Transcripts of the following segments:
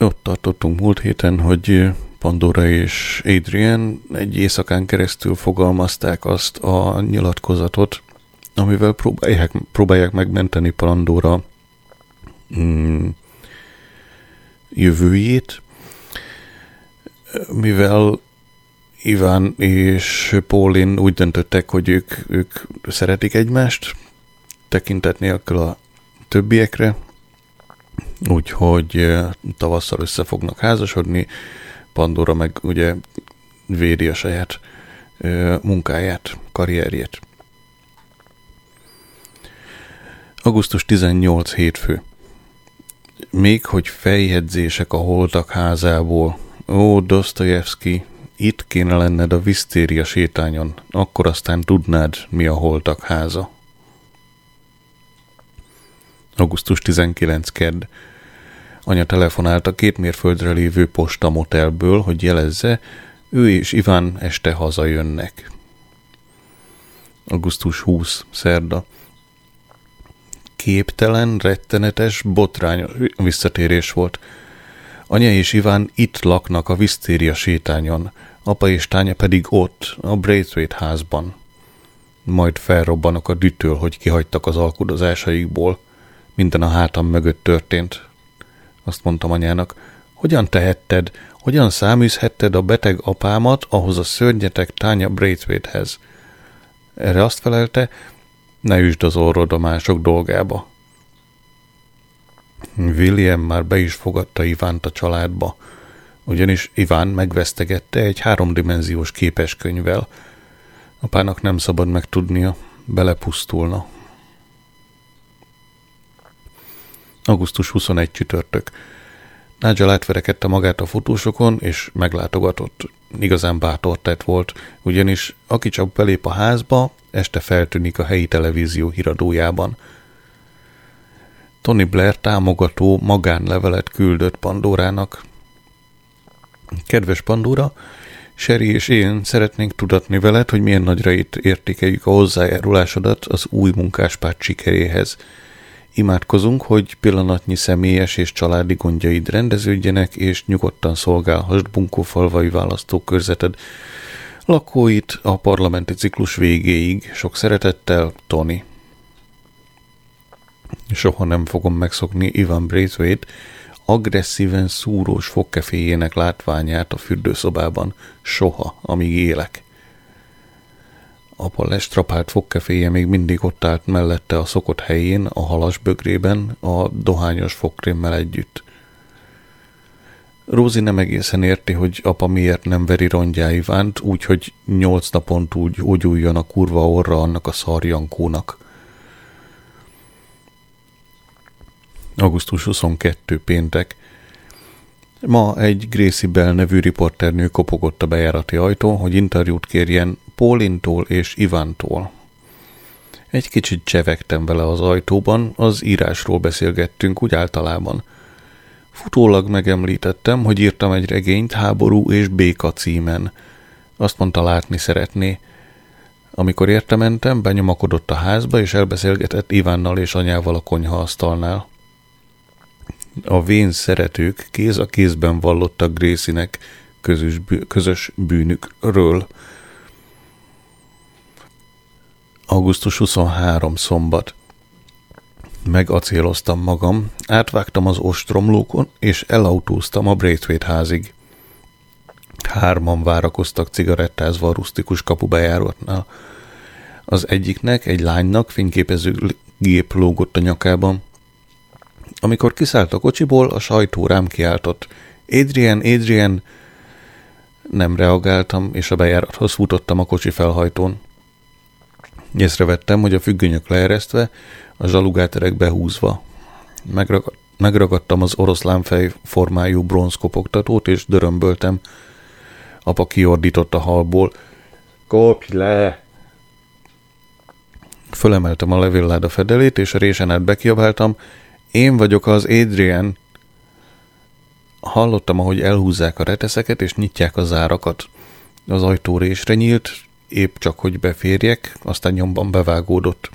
ott tartottunk múlt héten, hogy Pandora és Adrian egy éjszakán keresztül fogalmazták azt a nyilatkozatot, amivel próbálják, próbálják megmenteni Pandora mm, jövőjét, mivel Iván és Paulin úgy döntöttek, hogy ők, ők szeretik egymást, tekintet nélkül a többiekre, úgyhogy tavasszal össze fognak házasodni, Pandora meg ugye védi a saját munkáját, karrierjét. Augusztus 18 hétfő. Még hogy feljegyzések a holtak házából. Ó, Dostoyevsky, itt kéne lenned a visztéria sétányon, akkor aztán tudnád, mi a holtak háza. Augusztus 19 kedd. Anya telefonált a két mérföldre lévő posta motelből, hogy jelezze, ő és Iván este hazajönnek. Augusztus 20. Szerda. Képtelen, rettenetes, botrányos visszatérés volt. Anya és Iván itt laknak a Visztéria sétányon, apa és tánya pedig ott, a Braithwaite házban. Majd felrobbanok a dütől, hogy kihagytak az alkudozásaikból. Minden a hátam mögött történt. Azt mondtam anyának, hogyan tehetted, hogyan száműzhetted a beteg apámat ahhoz a szörnyetek tánya Braithwaite-hez? Erre azt felelte, ne üsd az orrod a mások dolgába. William már be is fogadta Ivánt a családba, ugyanis Iván megvesztegette egy háromdimenziós képeskönyvvel. Apának nem szabad megtudnia, belepusztulna. Augusztus 21 csütörtök. Nigel átverekedte magát a fotósokon, és meglátogatott. Igazán bátor tett volt, ugyanis aki csak belép a házba, este feltűnik a helyi televízió híradójában. Tony Blair támogató magánlevelet küldött Pandorának. Kedves Pandora, Sherry és én szeretnénk tudatni veled, hogy milyen nagyra értékeljük a hozzájárulásodat az új munkáspárt sikeréhez – Imádkozunk, hogy pillanatnyi személyes és családi gondjaid rendeződjenek, és nyugodtan szolgálhassd bunkófalvai választókörzeted lakóit a parlamenti ciklus végéig. Sok szeretettel, Tony. Soha nem fogom megszokni Ivan Braithwaite agresszíven szúrós fogkeféjének látványát a fürdőszobában. Soha, amíg élek. Apa lestrapált fogkeféje még mindig ott állt mellette a szokott helyén, a halas bögrében, a dohányos fogkrémmel együtt. Rózi nem egészen érti, hogy apa miért nem veri rongyá Ivánt, úgyhogy nyolc napon úgy gyógyuljon a kurva orra annak a szarjankónak. Augusztus 22. péntek. Ma egy Gracie Bell nevű riporternő kopogott a bejárati ajtón, hogy interjút kérjen Pólintól és Ivántól. Egy kicsit csevegtem vele az ajtóban, az írásról beszélgettünk úgy általában. Futólag megemlítettem, hogy írtam egy regényt háború és béka címen. Azt mondta látni szeretné. Amikor értementem, benyomakodott a házba, és elbeszélgetett Ivánnal és anyával a konyhaasztalnál. A vén szeretők kéz a kézben vallottak Grécinek közös bűnükről. Augusztus 23. szombat. Megacéloztam magam, átvágtam az ostromlókon, és elautóztam a Braithwaite házig. Hárman várakoztak cigarettázva a rusztikus kapubejáratnál. Az egyiknek, egy lánynak fényképező gép lógott a nyakában. Amikor kiszállt a kocsiból, a sajtó rám kiáltott. Adrian, Adrian! Nem reagáltam, és a bejárathoz futottam a kocsi felhajtón. Észrevettem, hogy a függönyök leeresztve, a zsalugáterek behúzva. Megragad, megragadtam az oroszlánfej formájú bronzkopogtatót, és dörömböltem. Apa kiordított a halból. Kopj le! Fölemeltem a levélláda fedelét, és a résen át bekiabáltam. Én vagyok az Adrian. Hallottam, ahogy elhúzzák a reteszeket, és nyitják a zárakat. Az ajtó résre nyílt, épp csak hogy beférjek, aztán nyomban bevágódott.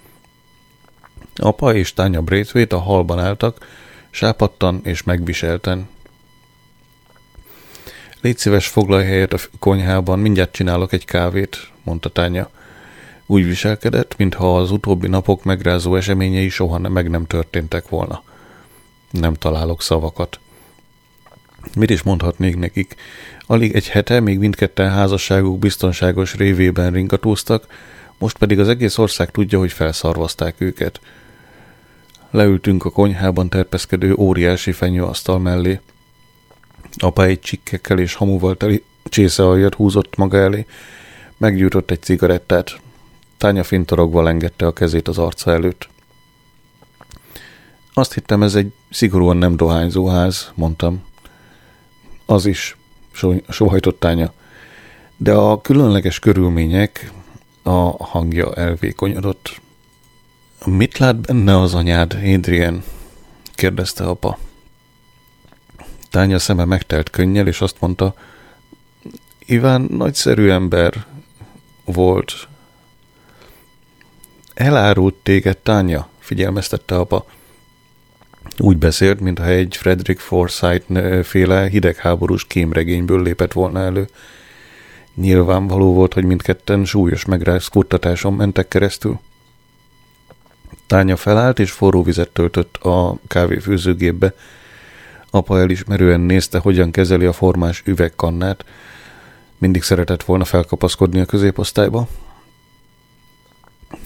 Apa és tánya Braithwaite a halban álltak, sápadtan és megviselten. Légy szíves, foglalj helyet a konyhában, mindjárt csinálok egy kávét, mondta Tánya. Úgy viselkedett, mintha az utóbbi napok megrázó eseményei soha nem, meg nem történtek volna. Nem találok szavakat. Mit is mondhatnék nekik? Alig egy hete még mindketten házasságuk biztonságos révében ringatóztak, most pedig az egész ország tudja, hogy felszarvazták őket. Leültünk a konyhában terpeszkedő óriási fenyőasztal mellé. Apa egy csikkekkel és hamuval teli csésze húzott maga elé, meggyújtott egy cigarettát. Tánya fintorogva lengette a kezét az arca előtt. Azt hittem, ez egy szigorúan nem dohányzó ház, mondtam. Az is, sohajtott Tánya. De a különleges körülmények, a hangja elvékonyodott. Mit lát benne az anyád, Adrian? kérdezte apa. Tánya szeme megtelt könnyel, és azt mondta, Iván nagyszerű ember volt. Elárult téged, Tánya, figyelmeztette apa. Úgy beszélt, mintha egy Frederick Forsyth féle hidegháborús kémregényből lépett volna elő. Nyilvánvaló volt, hogy mindketten súlyos megrázkuttatáson mentek keresztül. Tánya felállt és forró vizet töltött a kávéfőzőgépbe. Apa elismerően nézte, hogyan kezeli a formás üvegkannát. Mindig szeretett volna felkapaszkodni a középosztályba.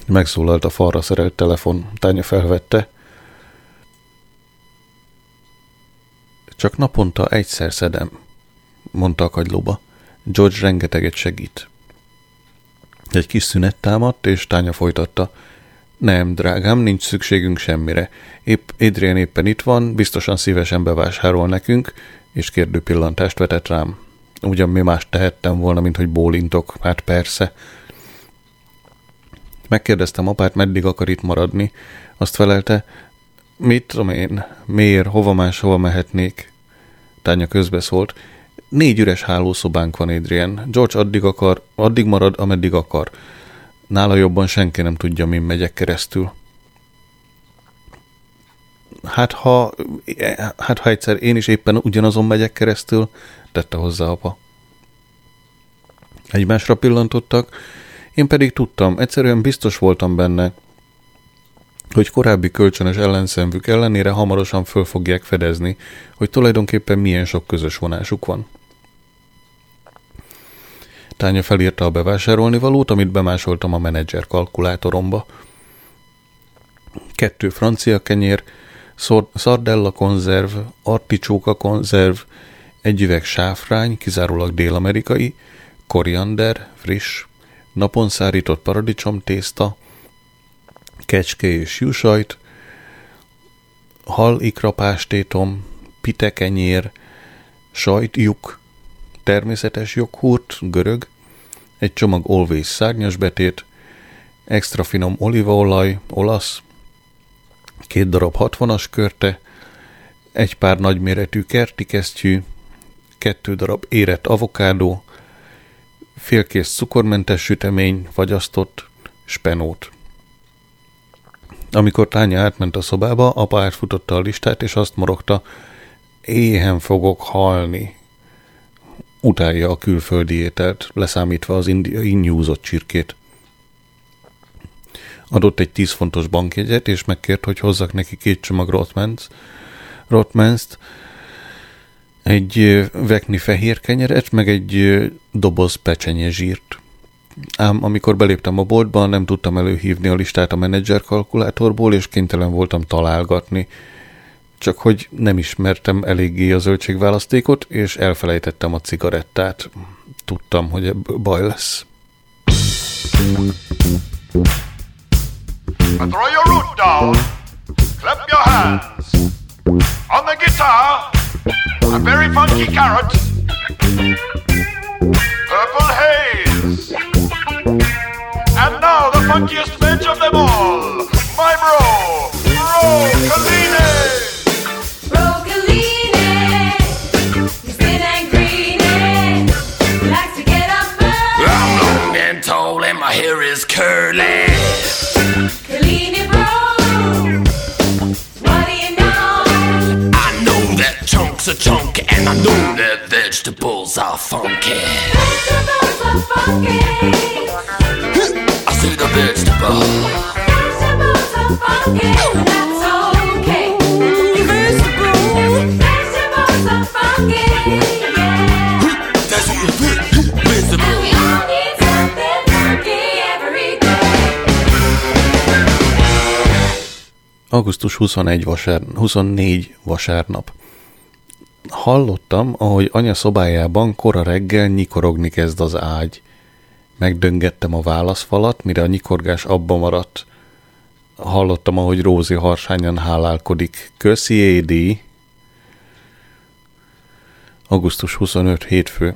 Megszólalt a falra szerelt telefon. Tánya felvette. Csak naponta egyszer szedem, mondta a kagylóba. George rengeteget segít. Egy kis szünet támadt, és Tánya folytatta. Nem, drágám, nincs szükségünk semmire. Épp Adrian éppen itt van, biztosan szívesen bevásárol nekünk, és kérdő pillantást vetett rám. Ugyan mi más tehettem volna, mint hogy bólintok, hát persze. Megkérdeztem apát, meddig akar itt maradni. Azt felelte, mit tudom én, miért, hova más, hova mehetnék. Tánya közbeszólt, Négy üres hálószobánk van, Adrian. George addig akar, addig marad, ameddig akar. Nála jobban senki nem tudja, min megyek keresztül. Hát ha, hát ha egyszer én is éppen ugyanazon megyek keresztül, tette hozzá apa. Egymásra pillantottak, én pedig tudtam, egyszerűen biztos voltam benne, hogy korábbi kölcsönös ellenszenvük ellenére hamarosan föl fogják fedezni, hogy tulajdonképpen milyen sok közös vonásuk van. Tánya felírta a bevásárolni valót, amit bemásoltam a menedzser kalkulátoromba. Kettő francia kenyér, szardella konzerv, articsóka konzerv, egy üveg sáfrány, kizárólag dél-amerikai, koriander, friss, napon szárított paradicsom tészta, kecske és jusajt, hal ikrapástétom, pitekenyér, sajtjuk, természetes joghurt, görög, egy csomag Always szárnyas betét, extra finom olívaolaj, olasz, két darab 60-as körte, egy pár nagyméretű kerti kesztyű, kettő darab érett avokádó, félkész cukormentes sütemény, fagyasztott, spenót. Amikor Tánya átment a szobába, apa átfutotta a listát, és azt morogta, éhen fogok halni. Utálja a külföldi ételt, leszámítva az indiai nyúzott csirkét. Adott egy tíz fontos bankjegyet, és megkért, hogy hozzak neki két csomag Rotmans, Rotmans-t, egy vekni fehér kenyeret, meg egy doboz pecsenye zsírt. Ám amikor beléptem a boltba, nem tudtam előhívni a listát a menedzser kalkulátorból, és kénytelen voltam találgatni. Csak hogy nem ismertem eléggé a zöldségválasztékot, és elfelejtettem a cigarettát. Tudtam, hogy ebből baj lesz. Throw your root down, clap your hands. On the guitar, a very funky carrot. Purple haze. And now the funkiest bench of them all, my bro, Rocaline. tall and my hair is curly. Chunky, and I know that vegetables are funky. Vegetables are funky. I see the vegetables. Vegetables are funky. That's okay. Vegetables. Vegetables are funky. Yeah. That's it. Vegetables. We all need something funky every day. Augusztus 21 vasár, 24 vasárnap. Hallottam, ahogy anya szobájában kora reggel nyikorogni kezd az ágy. Megdöngettem a válaszfalat, mire a nyikorgás abba maradt. Hallottam, ahogy Rózi harsányan hálálkodik. Köszi, Édi! Augusztus 25 hétfő.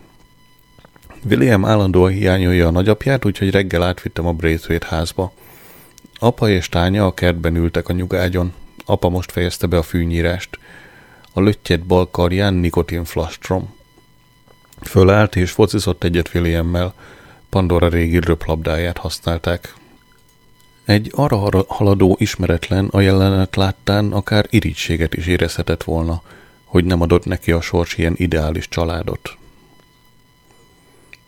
William állandóan hiányolja a nagyapját, úgyhogy reggel átvittem a Braithwaite házba. Apa és tánya a kertben ültek a nyugágyon. Apa most fejezte be a fűnyírást. A löttyet bal karján nikotin flastrom. Fölállt és focizott egyet Williammel. Pandora régi röplabdáját használták. Egy arra haladó ismeretlen a jelenet láttán akár irítséget is érezhetett volna, hogy nem adott neki a sors ilyen ideális családot.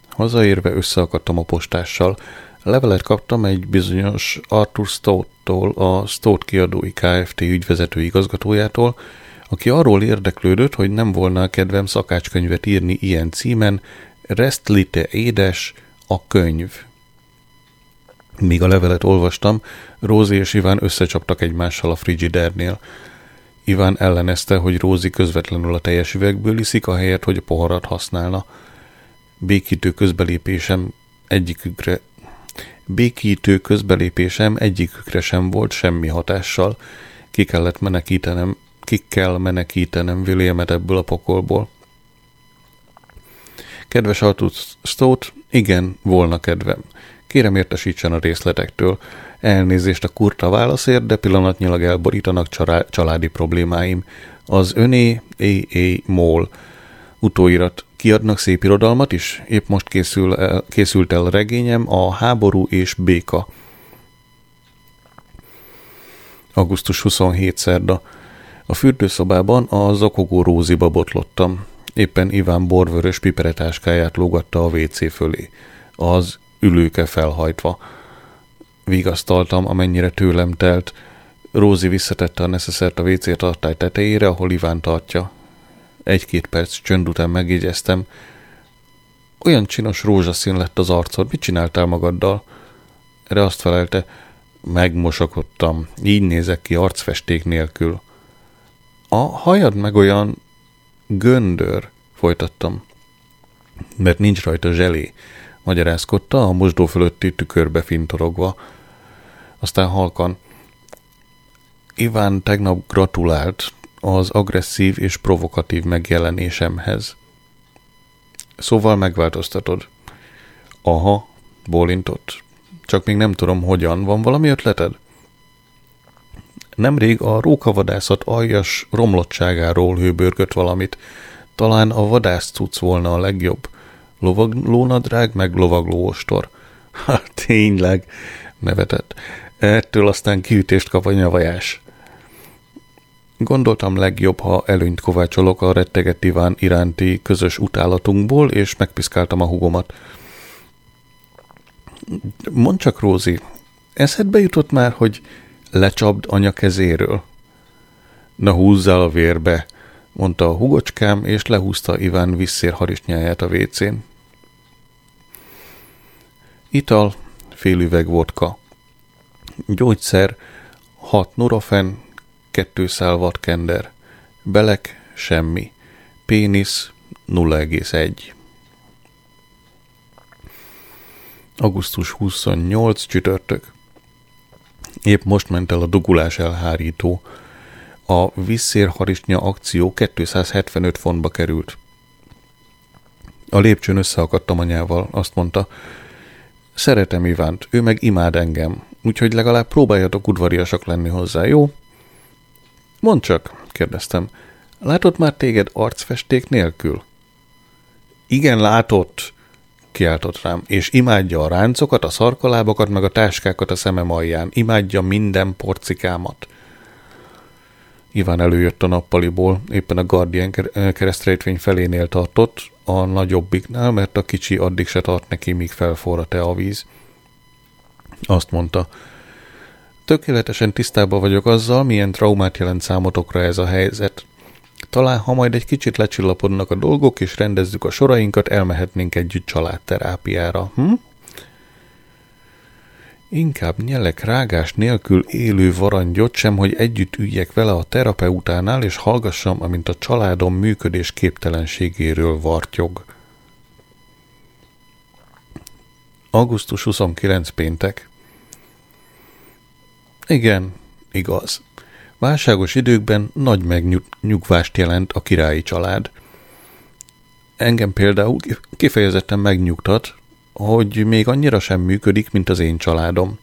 Hazaérve összeakadtam a postással, levelet kaptam egy bizonyos Arthur Stout-tól, a Stout kiadói Kft. ügyvezető igazgatójától, aki arról érdeklődött, hogy nem volna kedvem szakácskönyvet írni ilyen címen, Restlite édes, a könyv. Míg a levelet olvastam, Rózi és Iván összecsaptak egymással a frigidernél. Iván ellenezte, hogy Rózi közvetlenül a teljes üvegből iszik, ahelyett, hogy a poharat használna. Békítő közbelépésem egyikükre békítő közbelépésem egyikükre sem volt semmi hatással. Ki kellett menekítenem, ki kell menekítenem Williamet ebből a pokolból. Kedves Arthur Stout, igen, volna kedvem. Kérem értesítsen a részletektől. Elnézést a kurta válaszért, de pillanatnyilag elborítanak családi problémáim. Az öné A.A. Mól. Utóirat. Kiadnak szép irodalmat is? Épp most készül el, készült el regényem a Háború és Béka. Augusztus 27 szerda. A fürdőszobában a zakogó róziba botlottam. Éppen Iván borvörös piperetáskáját lógatta a WC fölé. Az ülőke felhajtva. Vigasztaltam, amennyire tőlem telt. Rózi visszatette a neszeszert a WC tartály tetejére, ahol Iván tartja. Egy-két perc csönd után megjegyeztem. Olyan csinos rózsaszín lett az arcod, mit csináltál magaddal? Erre azt felelte, megmosakodtam, így nézek ki arcfesték nélkül. A hajad meg olyan göndör, folytattam, mert nincs rajta zselé, magyarázkodta a mosdó fölötti tükörbe fintorogva. Aztán halkan. Iván tegnap gratulált az agresszív és provokatív megjelenésemhez. Szóval megváltoztatod. Aha, bólintott. Csak még nem tudom hogyan. Van valami ötleted? Nemrég a rókavadászat aljas romlottságáról hőbörgött valamit. Talán a vadász cucc volna a legjobb. Lovaglónadrág meg lovaglóostor. Ha, tényleg, nevetett. Ettől aztán kiütést kap a nyavajás. Gondoltam legjobb, ha előnyt kovácsolok a retteget diván iránti közös utálatunkból, és megpiszkáltam a hugomat. Mondd csak, Rózi, eszedbe jutott már, hogy lecsapd anya kezéről? Na húzzál a vérbe, mondta a hugocskám, és lehúzta Iván visszér harisnyáját a vécén. Ital, fél üveg vodka. Gyógyszer, hat nurofen, kettő szál vadkender. Belek, semmi. Pénisz, 0,1. Augusztus 28 csütörtök. Épp most ment el a dugulás elhárító. A visszérharisnya akció 275 fontba került. A lépcsőn összeakadtam anyával, azt mondta, szeretem Ivánt, ő meg imád engem, úgyhogy legalább próbáljatok udvariasak lenni hozzá, jó? Mondd csak, kérdeztem, látott már téged arcfesték nélkül? Igen, látott, kiáltott rám, és imádja a ráncokat, a szarkalábokat, meg a táskákat a szemem alján. Imádja minden porcikámat. Iván előjött a nappaliból, éppen a Guardian keresztrejtvény felénél tartott, a nagyobbiknál, mert a kicsi addig se tart neki, míg felforra-e a víz. Azt mondta, tökéletesen tisztában vagyok azzal, milyen traumát jelent számotokra ez a helyzet. Talán, ha majd egy kicsit lecsillapodnak a dolgok, és rendezzük a sorainkat, elmehetnénk együtt családterápiára. Hm? Inkább nyelek rágás nélkül élő varangyot sem, hogy együtt üljek vele a terapeutánál, és hallgassam, amint a családom működés képtelenségéről vartyog. Augusztus 29 péntek. Igen, igaz. Válságos időkben nagy megnyugvást jelent a királyi család. Engem például kifejezetten megnyugtat, hogy még annyira sem működik, mint az én családom.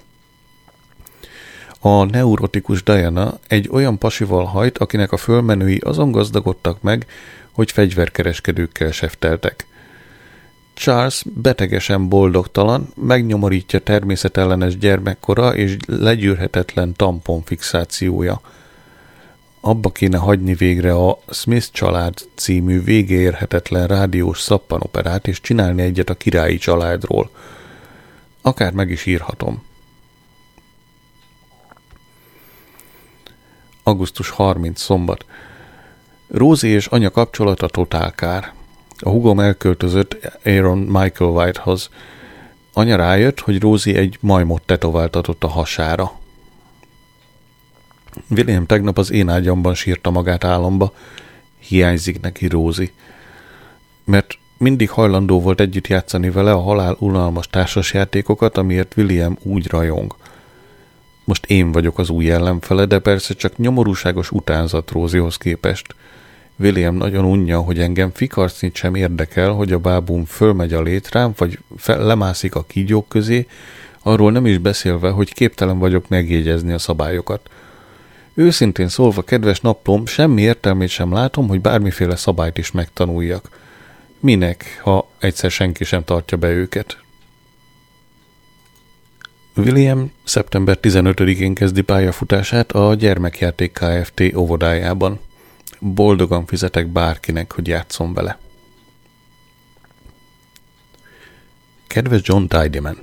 A neurotikus Diana egy olyan pasival hajt, akinek a fölmenői azon gazdagodtak meg, hogy fegyverkereskedőkkel sefteltek. Charles betegesen boldogtalan, megnyomorítja természetellenes gyermekkora és legyűrhetetlen tamponfixációja. Abba kéne hagyni végre a Smith család című végéérhetetlen rádiós szappanoperát és csinálni egyet a királyi családról. Akár meg is írhatom. Augusztus 30 szombat. Rózi és anya kapcsolata totálkár. A hugom elköltözött Aaron Michael Whitehoz. Anya rájött, hogy Rózi egy majmot tetováltatott a hasára. William tegnap az én ágyamban sírta magát álomba. Hiányzik neki Rózi. Mert mindig hajlandó volt együtt játszani vele a halál unalmas társasjátékokat, amiért William úgy rajong. Most én vagyok az új ellenfele, de persze csak nyomorúságos utánzat Rózihoz képest – William nagyon unja, hogy engem fikarcnit sem érdekel, hogy a bábum fölmegy a létrám, vagy fel, lemászik a kígyók közé, arról nem is beszélve, hogy képtelen vagyok megjegyezni a szabályokat. Őszintén szólva, kedves naplom, semmi értelmét sem látom, hogy bármiféle szabályt is megtanuljak. Minek, ha egyszer senki sem tartja be őket? William szeptember 15-én kezdi pályafutását a Gyermekjáték Kft. óvodájában boldogan fizetek bárkinek, hogy játszom vele. Kedves John Tidyman,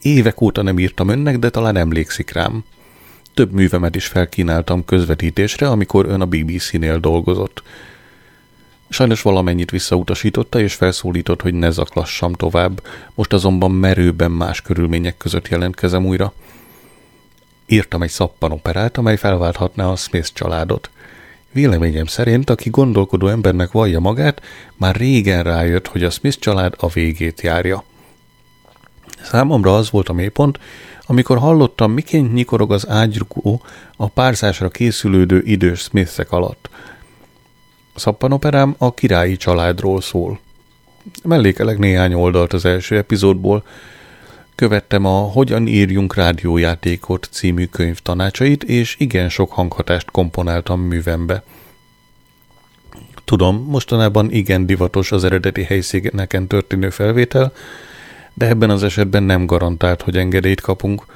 Évek óta nem írtam önnek, de talán emlékszik rám. Több művemet is felkínáltam közvetítésre, amikor ön a BBC-nél dolgozott. Sajnos valamennyit visszautasította, és felszólított, hogy ne zaklassam tovább, most azonban merőben más körülmények között jelentkezem újra. Írtam egy szappanoperát, amely felválthatná a Smith családot. Véleményem szerint, aki gondolkodó embernek vallja magát, már régen rájött, hogy a Smith család a végét járja. Számomra az volt a mélypont, amikor hallottam, miként nyikorog az ágyrugó a párzásra készülődő idős Smithek alatt. A szappanoperám a királyi családról szól. Mellékelek néhány oldalt az első epizódból, követtem a Hogyan írjunk rádiójátékot című könyv tanácsait, és igen sok hanghatást komponáltam művembe. Tudom, mostanában igen divatos az eredeti helyszíneken történő felvétel, de ebben az esetben nem garantált, hogy engedélyt kapunk.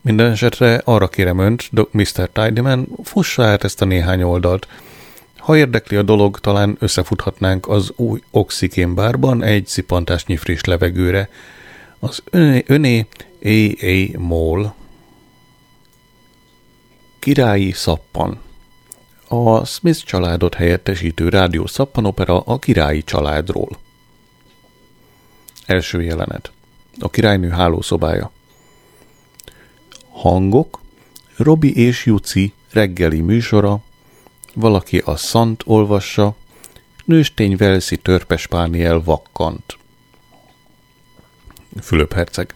Minden esetre arra kérem önt, Mr. Tidyman, fussa át ezt a néhány oldalt. Ha érdekli a dolog, talán összefuthatnánk az új Oxikén bárban egy szipantásnyi friss levegőre, az öné, öné A.A. Mól Királyi szappan A Smith családot helyettesítő rádió szappanopera a királyi családról. Első jelenet. A királynő hálószobája. Hangok. Robi és Juci reggeli műsora. Valaki a szant olvassa. Nőstény Velszi törpespániel vakkant. Fülöp herceg.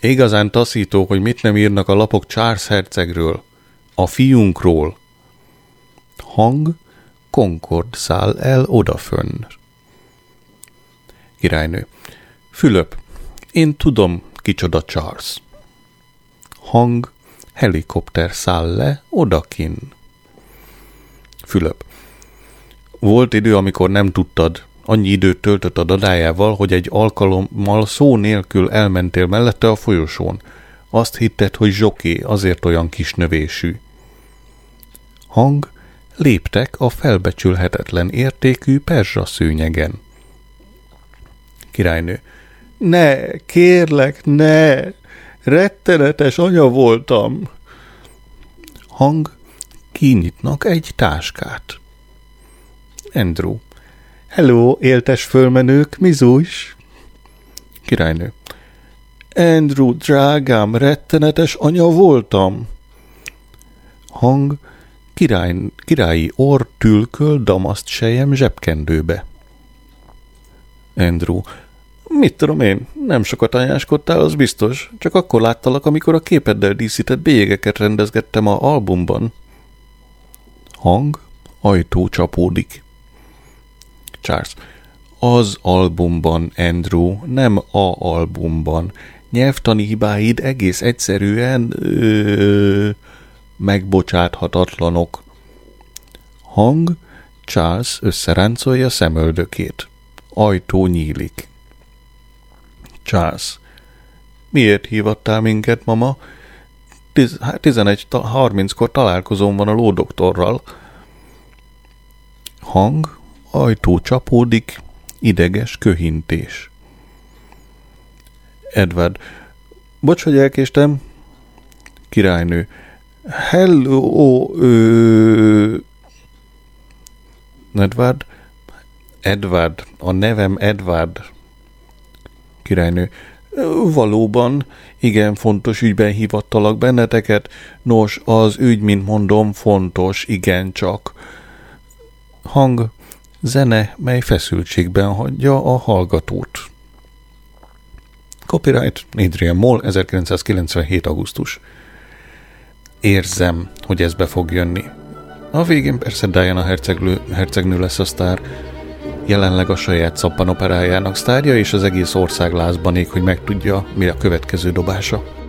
Igazán taszító, hogy mit nem írnak a lapok Charles hercegről, a fiunkról. Hang, Concord száll el odafönn. Királynő. Fülöp, én tudom, kicsoda Charles. Hang, helikopter száll le odakin. Fülöp. Volt idő, amikor nem tudtad, Annyi időt töltött a dadájával, hogy egy alkalommal szó nélkül elmentél mellette a folyosón. Azt hitted, hogy zsoké, azért olyan kis növésű. Hang, léptek a felbecsülhetetlen értékű perzsa szőnyegen. Királynő. Ne, kérlek, ne! Rettenetes anya voltam! Hang, kinyitnak egy táskát. Andrew. Hello, éltes fölmenők, mi zújs? Királynő. Andrew, drágám, rettenetes anya voltam. Hang, király, királyi orr tülköl damaszt sejem zsebkendőbe. Andrew. Mit tudom én, nem sokat anyáskodtál, az biztos. Csak akkor láttalak, amikor a képeddel díszített bélyegeket rendezgettem a albumban. Hang, ajtó csapódik. Charles. Az albumban, Andrew, nem a albumban. Nyelvtani hibáid egész egyszerűen ö, megbocsáthatatlanok. Hang, Charles összeráncolja szemöldökét. Ajtó nyílik. Charles. Miért hívattál minket, mama? 11.30-kor találkozom van a lódoktorral. Hang, ajtó csapódik, ideges köhintés. Edward. Bocs, hogy elkéstem. Királynő. Hello, ö... Edward. Edward. A nevem Edward. Királynő. Valóban, igen fontos ügyben hívattalak benneteket. Nos, az ügy, mint mondom, fontos, igen csak. Hang, zene, mely feszültségben hagyja a hallgatót. Copyright Adrian Moll, 1997. augusztus. Érzem, hogy ez be fog jönni. A végén persze Diana herceglő, hercegnő lesz a sztár, jelenleg a saját szappanoperájának sztárja, és az egész ország lázban ég, hogy megtudja, mi a következő dobása.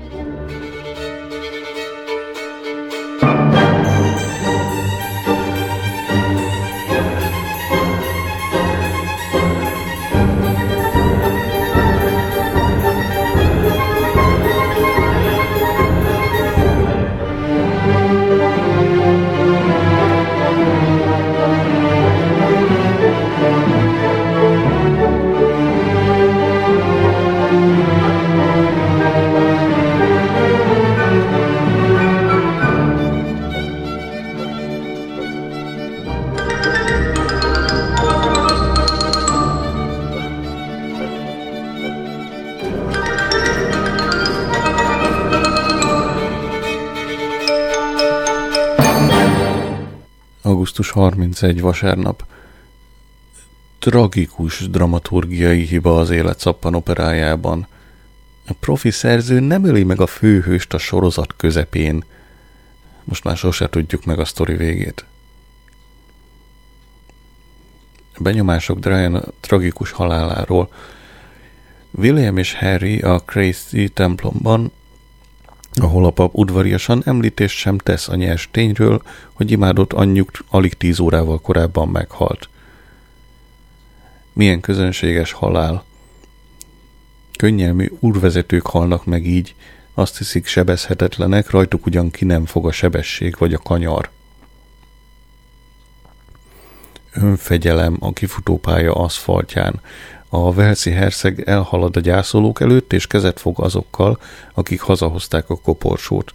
31 vasárnap. Tragikus dramaturgiai hiba az élet szappan operájában. A profi szerző nem öli meg a főhőst a sorozat közepén. Most már sose tudjuk meg a sztori végét. Benyomások Brian tragikus haláláról. William és Harry a Crazy templomban ahol a pap udvariasan említést sem tesz a nyers tényről, hogy imádott anyjuk alig tíz órával korábban meghalt. Milyen közönséges halál. Könnyelmű úrvezetők halnak meg így, azt hiszik sebezhetetlenek, rajtuk ugyan ki nem fog a sebesség vagy a kanyar. Önfegyelem a kifutópálya aszfaltján, a Velszi herceg elhalad a gyászolók előtt, és kezet fog azokkal, akik hazahozták a koporsót.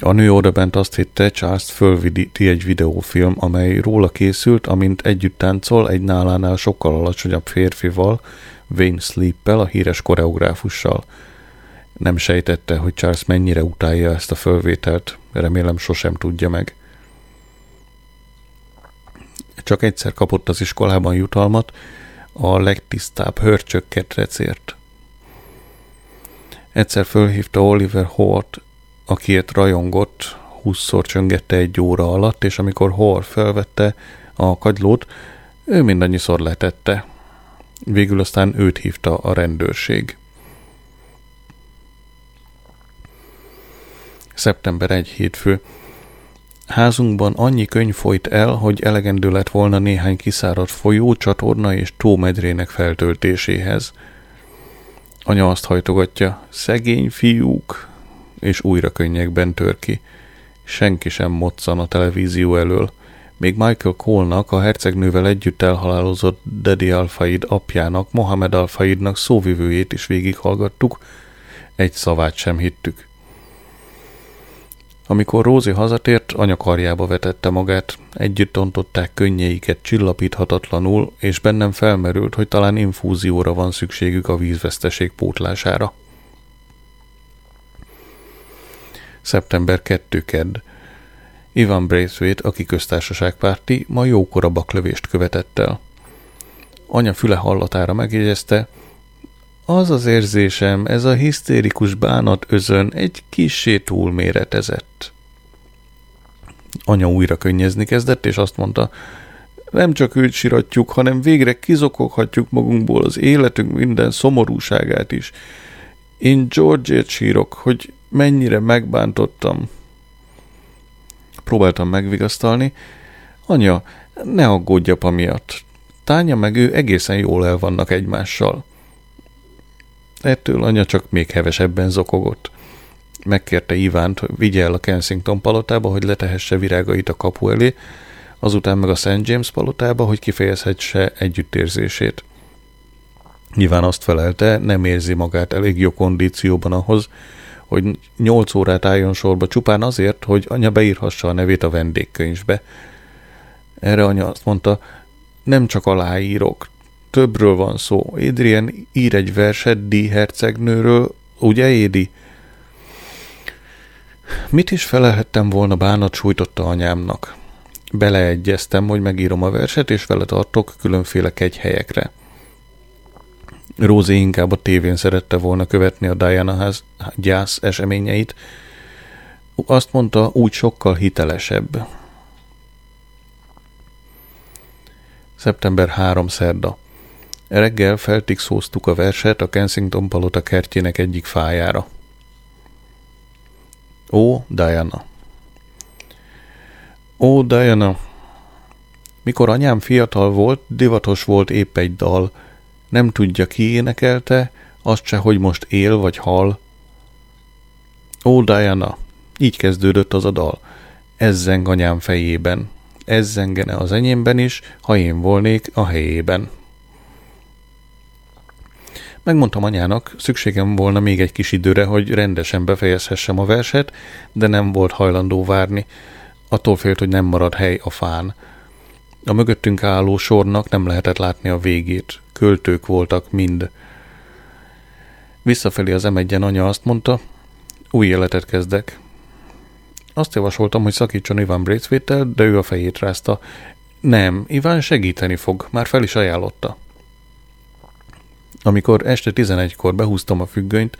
A nő odabent azt hitte, Charles fölvidíti egy videófilm, amely róla készült, amint együtt táncol egy nálánál sokkal alacsonyabb férfival, Wayne Sleep-el, a híres koreográfussal. Nem sejtette, hogy Charles mennyire utálja ezt a fölvételt, remélem sosem tudja meg. Csak egyszer kapott az iskolában jutalmat, a legtisztább hörcsökket recért. Egyszer fölhívta Oliver Hort, akiért rajongott, húszszor csöngette egy óra alatt, és amikor Hor felvette a kagylót, ő mindannyiszor letette. Végül aztán őt hívta a rendőrség. Szeptember 1 hétfő. Házunkban annyi könyv folyt el, hogy elegendő lett volna néhány kiszáradt folyó, csatorna és tómedrének feltöltéséhez. Anya azt hajtogatja, szegény fiúk, és újra könnyekben tör ki. Senki sem moccan a televízió elől. Még Michael Cole-nak, a hercegnővel együtt elhalálozott Dedi Alfaid apjának, Mohamed Alfaidnak szóvivőjét is végighallgattuk, egy szavát sem hittük. Amikor Rózi hazatért, anya karjába vetette magát, együtt tontották könnyeiket csillapíthatatlanul, és bennem felmerült, hogy talán infúzióra van szükségük a vízveszteség pótlására. Szeptember 2 kedd. Ivan Braithwaite, aki köztársaságpárti, ma jókora baklövést követett el. Anya füle hallatára megjegyezte, az az érzésem, ez a hisztérikus bánat özön egy kissé túlméretezett. Anya újra könnyezni kezdett, és azt mondta, nem csak őt siratjuk, hanem végre kizokoghatjuk magunkból az életünk minden szomorúságát is. Én George-ért sírok, hogy mennyire megbántottam. Próbáltam megvigasztalni. Anya, ne aggódj apa miatt. Tánya meg ő egészen jól el vannak egymással. Ettől anya csak még hevesebben zokogott. Megkérte Ivánt, hogy vigye el a Kensington palotába, hogy letehesse virágait a kapu elé, azután meg a St. James palotába, hogy kifejezhetse együttérzését. Nyilván azt felelte, nem érzi magát elég jó kondícióban ahhoz, hogy nyolc órát álljon sorba csupán azért, hogy anya beírhassa a nevét a vendégkönyvbe. Erre anya azt mondta, nem csak aláírok, többről van szó. Adrian ír egy verset D. hercegnőről, ugye Édi? Mit is felelhettem volna bánat sújtotta anyámnak? Beleegyeztem, hogy megírom a verset, és vele tartok különféle kegyhelyekre. Rózi inkább a tévén szerette volna követni a Diana ház gyász eseményeit. Azt mondta, úgy sokkal hitelesebb. Szeptember 3 szerda. Reggel feltixóztuk a verset a Kensington palota kertjének egyik fájára. Ó, Diana. Ó, Diana. Mikor anyám fiatal volt, divatos volt épp egy dal. Nem tudja, ki énekelte, azt se, hogy most él vagy hal. Ó, Diana. Így kezdődött az a dal. Ez anyám fejében. Ez zengene az enyémben is, ha én volnék a helyében. Megmondtam anyának, szükségem volna még egy kis időre, hogy rendesen befejezhessem a verset, de nem volt hajlandó várni. Attól félt, hogy nem marad hely a fán. A mögöttünk álló sornak nem lehetett látni a végét. Költők voltak mind. Visszafelé az emegyen anya azt mondta, új életet kezdek. Azt javasoltam, hogy szakítson Iván braithwaite de ő a fejét rázta. Nem, Iván segíteni fog, már fel is ajánlotta. Amikor este 11-kor behúztam a függönyt,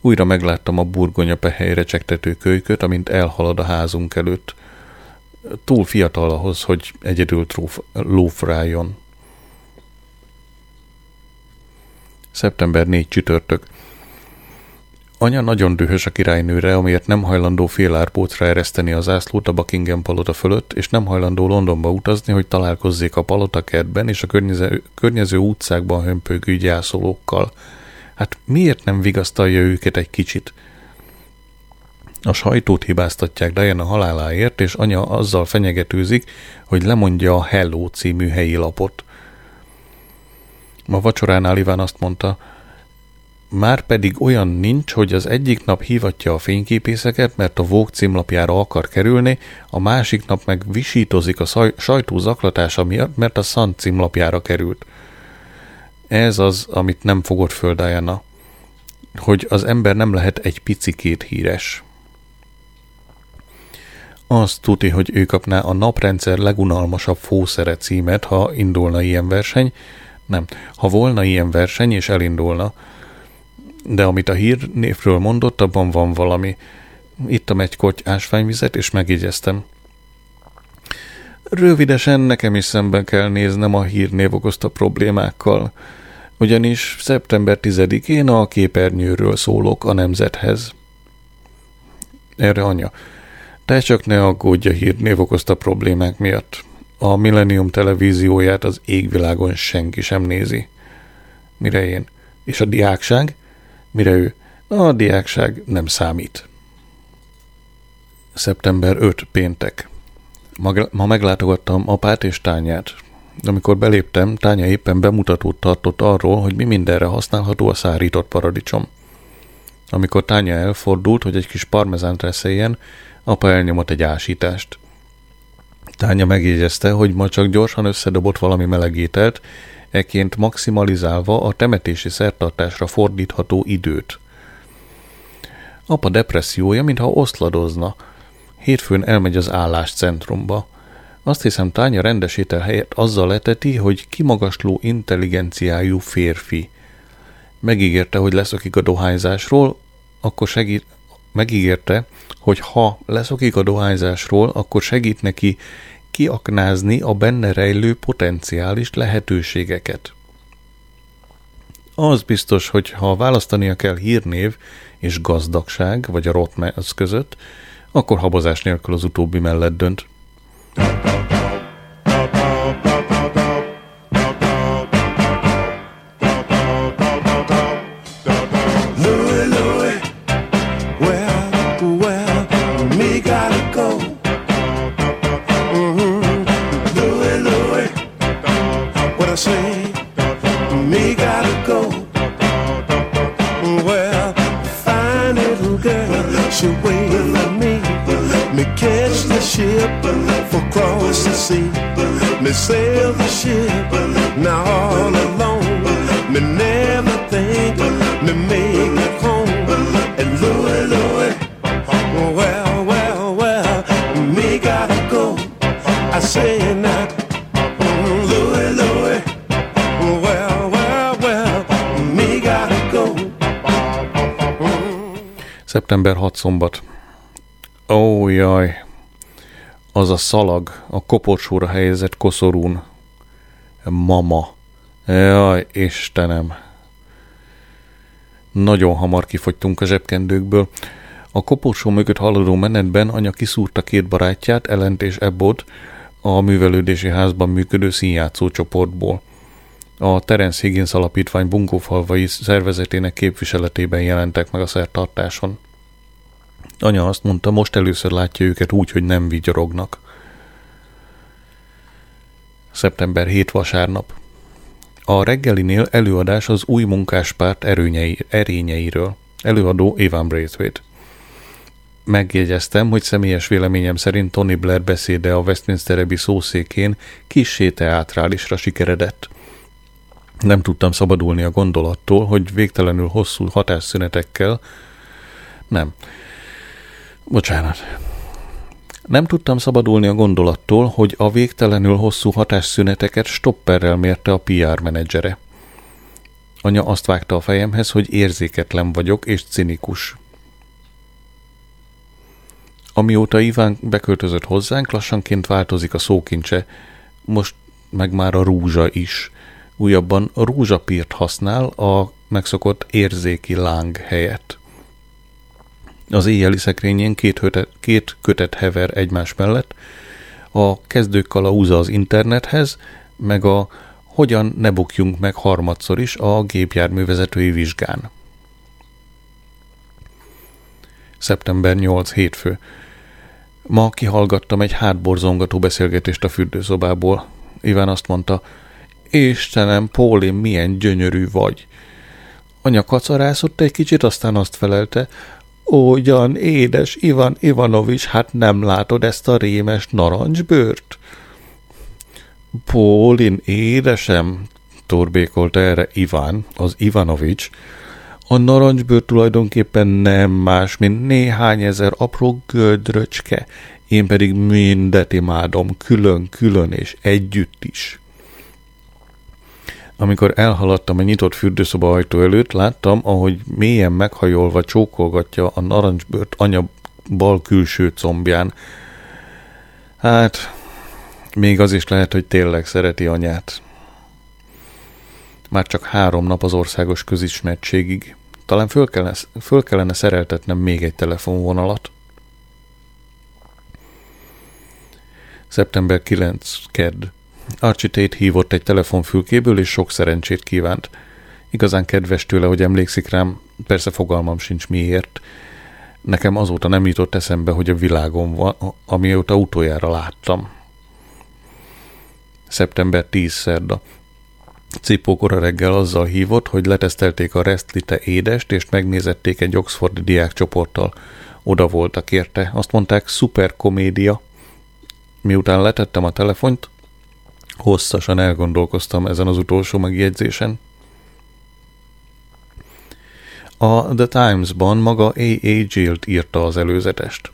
újra megláttam a burgonya pehelyre csektető kölyköt, amint elhalad a házunk előtt. Túl fiatal ahhoz, hogy egyedül lófráljon. Szeptember 4 csütörtök. Anya nagyon dühös a királynőre, amiért nem hajlandó árpócra ereszteni az ászlót a Buckingham palota fölött, és nem hajlandó Londonba utazni, hogy találkozzék a palota kertben és a környező, környező utcákban hömpögő gyászolókkal. Hát miért nem vigasztalja őket egy kicsit? A sajtót hibáztatják Diana haláláért, és anya azzal fenyegetőzik, hogy lemondja a Hello című helyi lapot. Ma vacsoránál Iván azt mondta, már pedig olyan nincs, hogy az egyik nap hívatja a fényképészeket, mert a Vogue címlapjára akar kerülni, a másik nap meg visítozik a sajtó zaklatása miatt, mert a Sun címlapjára került. Ez az, amit nem fogott föl Diana, hogy az ember nem lehet egy picikét híres. Azt tudni, hogy ő kapná a naprendszer legunalmasabb fószere címet, ha indulna ilyen verseny. Nem, ha volna ilyen verseny és elindulna, de amit a hírnévről mondott, abban van valami. Ittam egy koty ásványvizet, és megjegyeztem. Rövidesen nekem is szemben kell néznem a hírnév okozta problémákkal, ugyanis szeptember 10-én a képernyőről szólok a nemzethez. Erre anya, te csak ne aggódj a hírnév okozta problémák miatt. A Millennium televízióját az égvilágon senki sem nézi. Mire én? És a diákság? Mire ő, a diákság nem számít. Szeptember 5 péntek. Ma, meglátogattam apát és tányát. Amikor beléptem, tánya éppen bemutatót tartott arról, hogy mi mindenre használható a szárított paradicsom. Amikor tánya elfordult, hogy egy kis parmezánt reszeljen, apa elnyomott egy ásítást. Tánya megjegyezte, hogy ma csak gyorsan összedobott valami melegételt, eként maximalizálva a temetési szertartásra fordítható időt. Apa depressziója, mintha oszladozna. Hétfőn elmegy az álláscentrumba. Azt hiszem, Tánya rendes étel helyett azzal leteti, hogy kimagasló intelligenciájú férfi. Megígérte, hogy leszokik a dohányzásról, akkor segít, megígérte, hogy ha leszokik a dohányzásról, akkor segít neki kiaknázni a benne rejlő potenciális lehetőségeket. Az biztos, hogy ha választania kell hírnév és gazdagság, vagy a rotmez között, akkor habozás nélkül az utóbbi mellett dönt. Sail the ship now all alone. Me never think me make it home. And Louie, Louie, well, well, well, me gotta go. I say not. Mm, Louie, Louie, well, well, well, me gotta go. Mm. Szeptember 6 szombat. Ó, oh, jaj, az a szalag a koporsóra helyezett koszorún. Mama. Jaj, Istenem. Nagyon hamar kifogytunk a zsebkendőkből. A koporsó mögött haladó menetben anya kiszúrta két barátját, Ellent és Ebbot, a művelődési házban működő színjátszó csoportból. A Terence Higgins Alapítvány bunkófalvai szervezetének képviseletében jelentek meg a szertartáson. Anya azt mondta, most először látja őket úgy, hogy nem vigyorognak. Szeptember 7 vasárnap. A reggelinél előadás az új munkáspárt erőnyei, erényeiről. Előadó Evan Braithwaite. Megjegyeztem, hogy személyes véleményem szerint Tony Blair beszéde a Westminster szószékén kissé teátrálisra sikeredett. Nem tudtam szabadulni a gondolattól, hogy végtelenül hosszú hatásszünetekkel nem, Bocsánat. Nem tudtam szabadulni a gondolattól, hogy a végtelenül hosszú hatásszüneteket stopperrel mérte a PR menedzsere. Anya azt vágta a fejemhez, hogy érzéketlen vagyok és cinikus. Amióta Iván beköltözött hozzánk, lassanként változik a szókincse, most meg már a rúzsa is. Újabban a rúzsapírt használ a megszokott érzéki láng helyett. Az éjjeli szekrényén két, hötet, két kötet hever egymás mellett, a kezdők kalauza az internethez, meg a hogyan ne bukjunk meg harmadszor is a gépjárművezetői vizsgán. Szeptember 8 hétfő. Ma kihallgattam egy hátborzongató beszélgetést a fürdőszobából. Iván azt mondta, Istenem, Póli, milyen gyönyörű vagy. Anya kacarászott egy kicsit, aztán azt felelte, Ugyan, édes Ivan Ivanovics, hát nem látod ezt a rémes narancsbőrt? Pólin, édesem, torbékolta erre Iván, az Ivanovics, a narancsbőr tulajdonképpen nem más, mint néhány ezer apró gödröcske, én pedig mindet imádom, külön-külön és együtt is. Amikor elhaladtam a nyitott fürdőszoba ajtó előtt, láttam, ahogy mélyen meghajolva csókolgatja a narancsbőrt anya bal külső combján. Hát, még az is lehet, hogy tényleg szereti anyát. Már csak három nap az országos közismertségig. Talán föl kellene, föl kellene szereltetnem még egy telefonvonalat. Szeptember 9. Kedd. Archie Tate hívott egy telefonfülkéből, és sok szerencsét kívánt. Igazán kedves tőle, hogy emlékszik rám, persze fogalmam sincs miért. Nekem azóta nem jutott eszembe, hogy a világon van, amióta utoljára láttam. Szeptember 10 szerda. Cipókora reggel azzal hívott, hogy letesztelték a Restlite édest, és megnézették egy Oxfordi diákcsoporttal. Oda voltak érte. Azt mondták, szuper komédia. Miután letettem a telefont, hosszasan elgondolkoztam ezen az utolsó megjegyzésen. A The Times-ban maga A.A. Gilt írta az előzetest.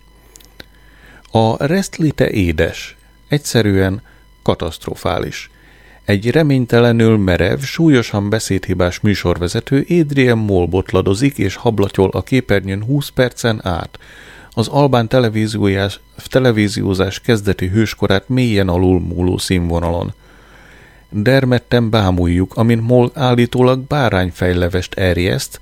A Restlite édes, egyszerűen katasztrofális. Egy reménytelenül merev, súlyosan beszédhibás műsorvezető Adrian Moll botladozik és hablatyol a képernyőn 20 percen át. Az albán televíziózás, televíziózás kezdeti hőskorát mélyen alul múló színvonalon. Dermedten bámuljuk, amint Moll állítólag bárányfejlevest erjeszt,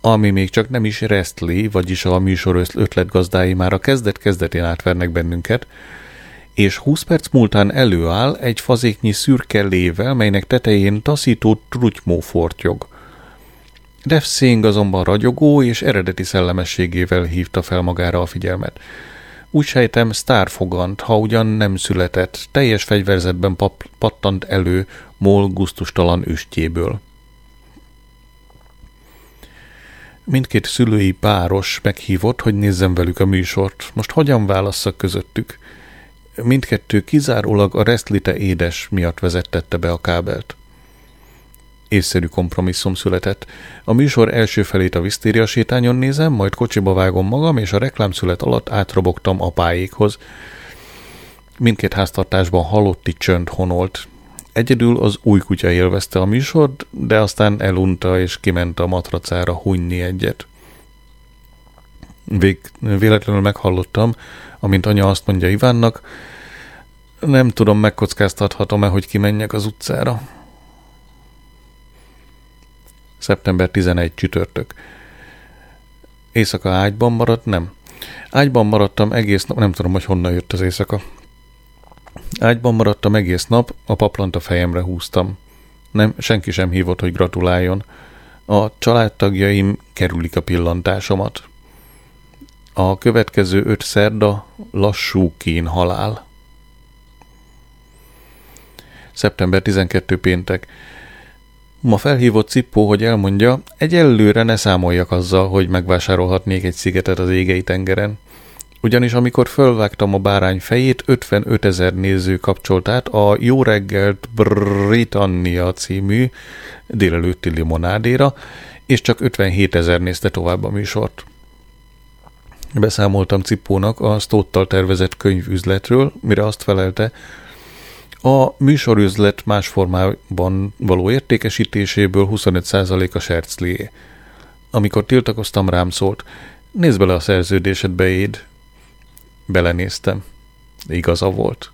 ami még csak nem is resztli, vagyis a műsor ötletgazdái már a kezdet-kezdetén átvernek bennünket, és 20 perc múltán előáll egy fazéknyi szürke lével, melynek tetején taszító trutymó fortyog. Def Singh azonban ragyogó és eredeti szellemességével hívta fel magára a figyelmet. Úgy sejtem, sztárfogant, ha ugyan nem született, teljes fegyverzetben pap- pattant elő mol guztustalan üstjéből. Mindkét szülői páros meghívott, hogy nézzem velük a műsort. Most hogyan válasszak közöttük? Mindkettő kizárólag a Restlite édes miatt vezettette be a kábelt. Észszerű kompromisszum született. A műsor első felét a visztéria sétányon nézem, majd kocsiba vágom magam, és a reklámszület alatt átrobogtam apáékhoz. Mindkét háztartásban halotti csönd honolt. Egyedül az új kutya élvezte a műsort, de aztán elunta és kiment a matracára hunyni egyet. Vég, véletlenül meghallottam, amint anya azt mondja Ivánnak, nem tudom, megkockáztathatom-e, hogy kimenjek az utcára. Szeptember 11 csütörtök. Éjszaka ágyban maradt? Nem. Ágyban maradtam egész nap, nem tudom, hogy honnan jött az éjszaka. Ágyban maradtam egész nap, a paplant a fejemre húztam. Nem, senki sem hívott, hogy gratuláljon. A családtagjaim kerülik a pillantásomat. A következő öt szerda lassú kín halál. Szeptember 12 péntek. Ma felhívott Cippó, hogy elmondja, egyelőre ne számoljak azzal, hogy megvásárolhatnék egy szigetet az égei tengeren. Ugyanis amikor fölvágtam a bárány fejét, 55 ezer néző kapcsolt át a Jó reggelt Britannia című délelőtti limonádéra, és csak 57 ezer nézte tovább a műsort. Beszámoltam Cippónak a Stóttal tervezett könyvüzletről, mire azt felelte, a műsorüzlet más formában való értékesítéséből 25% a serclié. Amikor tiltakoztam, rám szólt, nézd bele a szerződésedbe, Éd. Belenéztem. Igaza volt.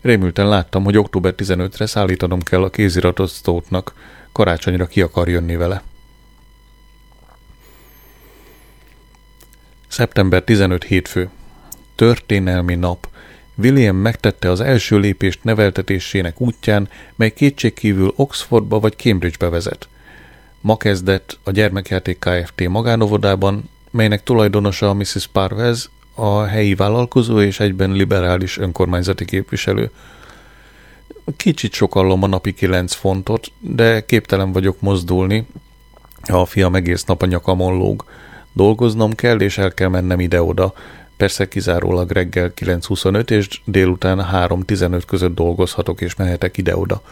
Rémülten láttam, hogy október 15-re szállítanom kell a kéziratot Stótnak, karácsonyra ki akar jönni vele. Szeptember 15 hétfő. Történelmi nap. William megtette az első lépést neveltetésének útján, mely kétségkívül Oxfordba vagy Cambridgebe vezet. Ma kezdett a Gyermekjáték Kft. magánovodában, melynek tulajdonosa Mrs. Parvez, a helyi vállalkozó és egyben liberális önkormányzati képviselő. Kicsit sokallom a napi 9 fontot, de képtelen vagyok mozdulni, a fiam egész nap a nyakamon lóg. Dolgoznom kell, és el kell mennem ide-oda. Persze kizárólag reggel 9.25 és délután 3.15 között dolgozhatok, és mehetek ide-oda.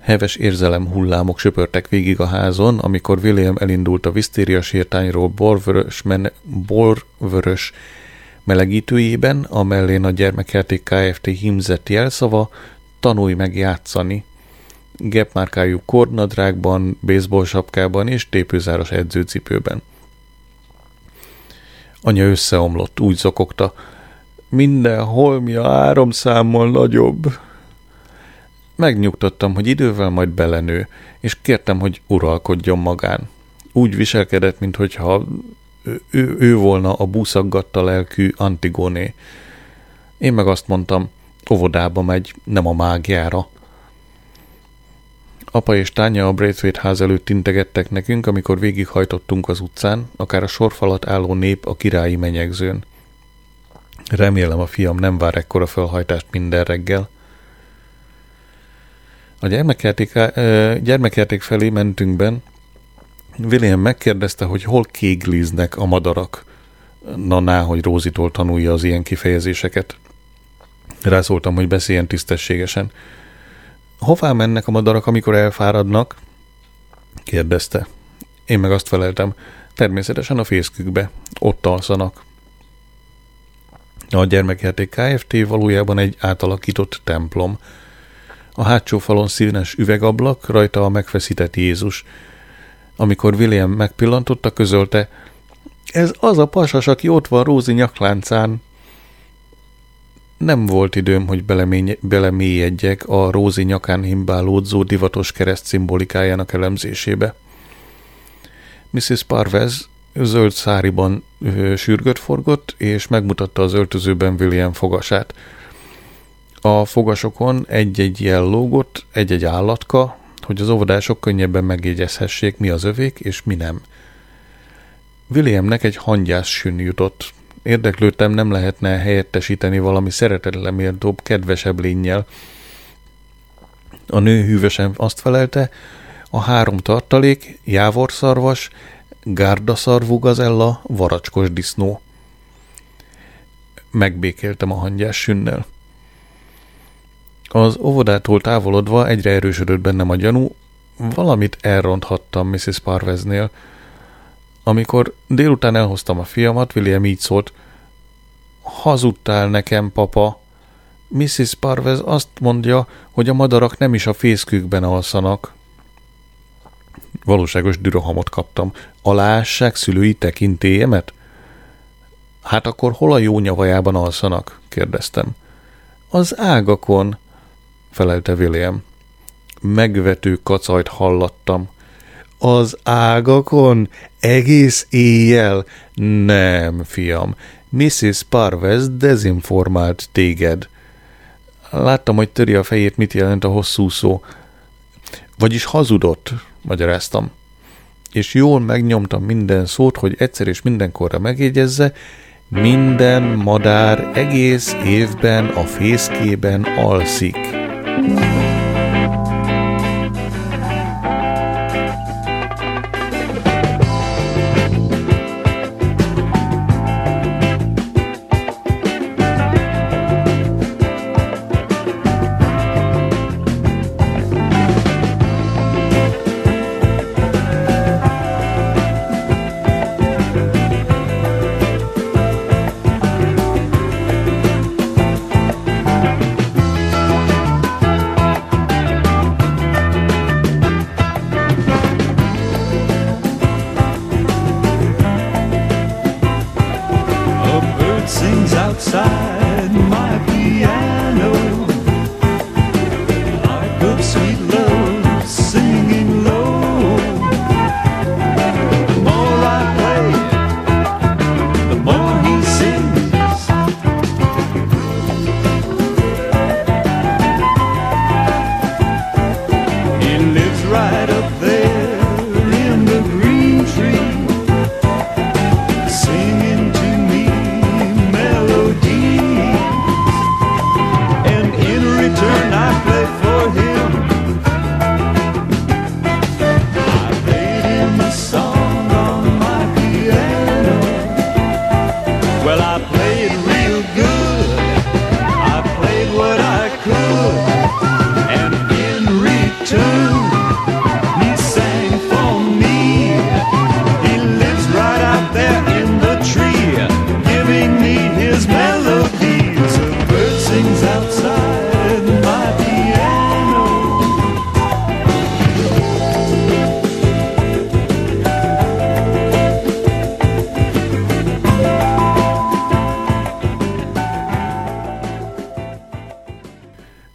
Heves érzelem hullámok söpörtek végig a házon, amikor William elindult a visztéria sértányról borvörös, men- borvörös melegítőjében, amellén a gyermekjáték Kft. hímzett jelszava, tanulj meg játszani. Gepmárkájú kordnadrágban, baseball sapkában és tépőzáros edzőcipőben. Anya összeomlott, úgy zokogta. Minden holmia számmal nagyobb. Megnyugtattam, hogy idővel majd belenő, és kértem, hogy uralkodjon magán. Úgy viselkedett, mintha ő, ő, ő volna a búszaggatta lelkű Antigóné. Én meg azt mondtam, óvodába megy, nem a mágiára. Apa és Tánya a Braithwaite ház előtt integettek nekünk, amikor végighajtottunk az utcán, akár a sorfalat álló nép a királyi menyegzőn. Remélem a fiam nem vár ekkora felhajtást minden reggel. A gyermekjáték, gyermekjáték felé mentünkben William megkérdezte, hogy hol kégliznek a madarak. Na, ná, hogy Rózitól tanulja az ilyen kifejezéseket. Rászóltam, hogy beszéljen tisztességesen. Hová mennek a madarak, amikor elfáradnak? kérdezte. Én meg azt feleltem, természetesen a fészkükbe, ott alszanak. A gyermekjáték Kft. valójában egy átalakított templom. A hátsó falon színes üvegablak, rajta a megfeszített Jézus. Amikor William megpillantotta, közölte, ez az a pasas, aki ott van Rózi nyakláncán. Nem volt időm, hogy belemélyedjek a Rózi nyakán himbálódzó divatos kereszt szimbolikájának elemzésébe. Mrs. Parvez zöld száriban sürgött forgott, és megmutatta az öltözőben William fogasát. A fogasokon egy-egy jel lógott, egy-egy állatka, hogy az óvodások könnyebben megjegyezhessék, mi az övék és mi nem. Williamnek egy hangyás sün jutott. Érdeklődtem, nem lehetne helyettesíteni valami szeretetleméltóbb, kedvesebb lényel. A nő hűvösen azt felelte, a három tartalék, jávorszarvas, gárdaszarvú gazella, varacskos disznó. Megbékéltem a hangyás sünnel. Az óvodától távolodva egyre erősödött bennem a gyanú, valamit elronthattam Mrs. Parveznél. Amikor délután elhoztam a fiamat, William így szólt, hazudtál nekem, papa. Mrs. Parvez azt mondja, hogy a madarak nem is a fészkükben alszanak. Valóságos dürohamot kaptam. Alássák szülői tekintélyemet? Hát akkor hol a jó nyavajában alszanak? kérdeztem. Az ágakon, felelte William. Megvető kacajt hallattam. Az ágakon? Egész éjjel? Nem, fiam. Mrs. Parvez dezinformált téged. Láttam, hogy töri a fejét, mit jelent a hosszú szó. Vagyis hazudott, magyaráztam. És jól megnyomtam minden szót, hogy egyszer és mindenkorra megjegyezze, minden madár egész évben a fészkében alszik.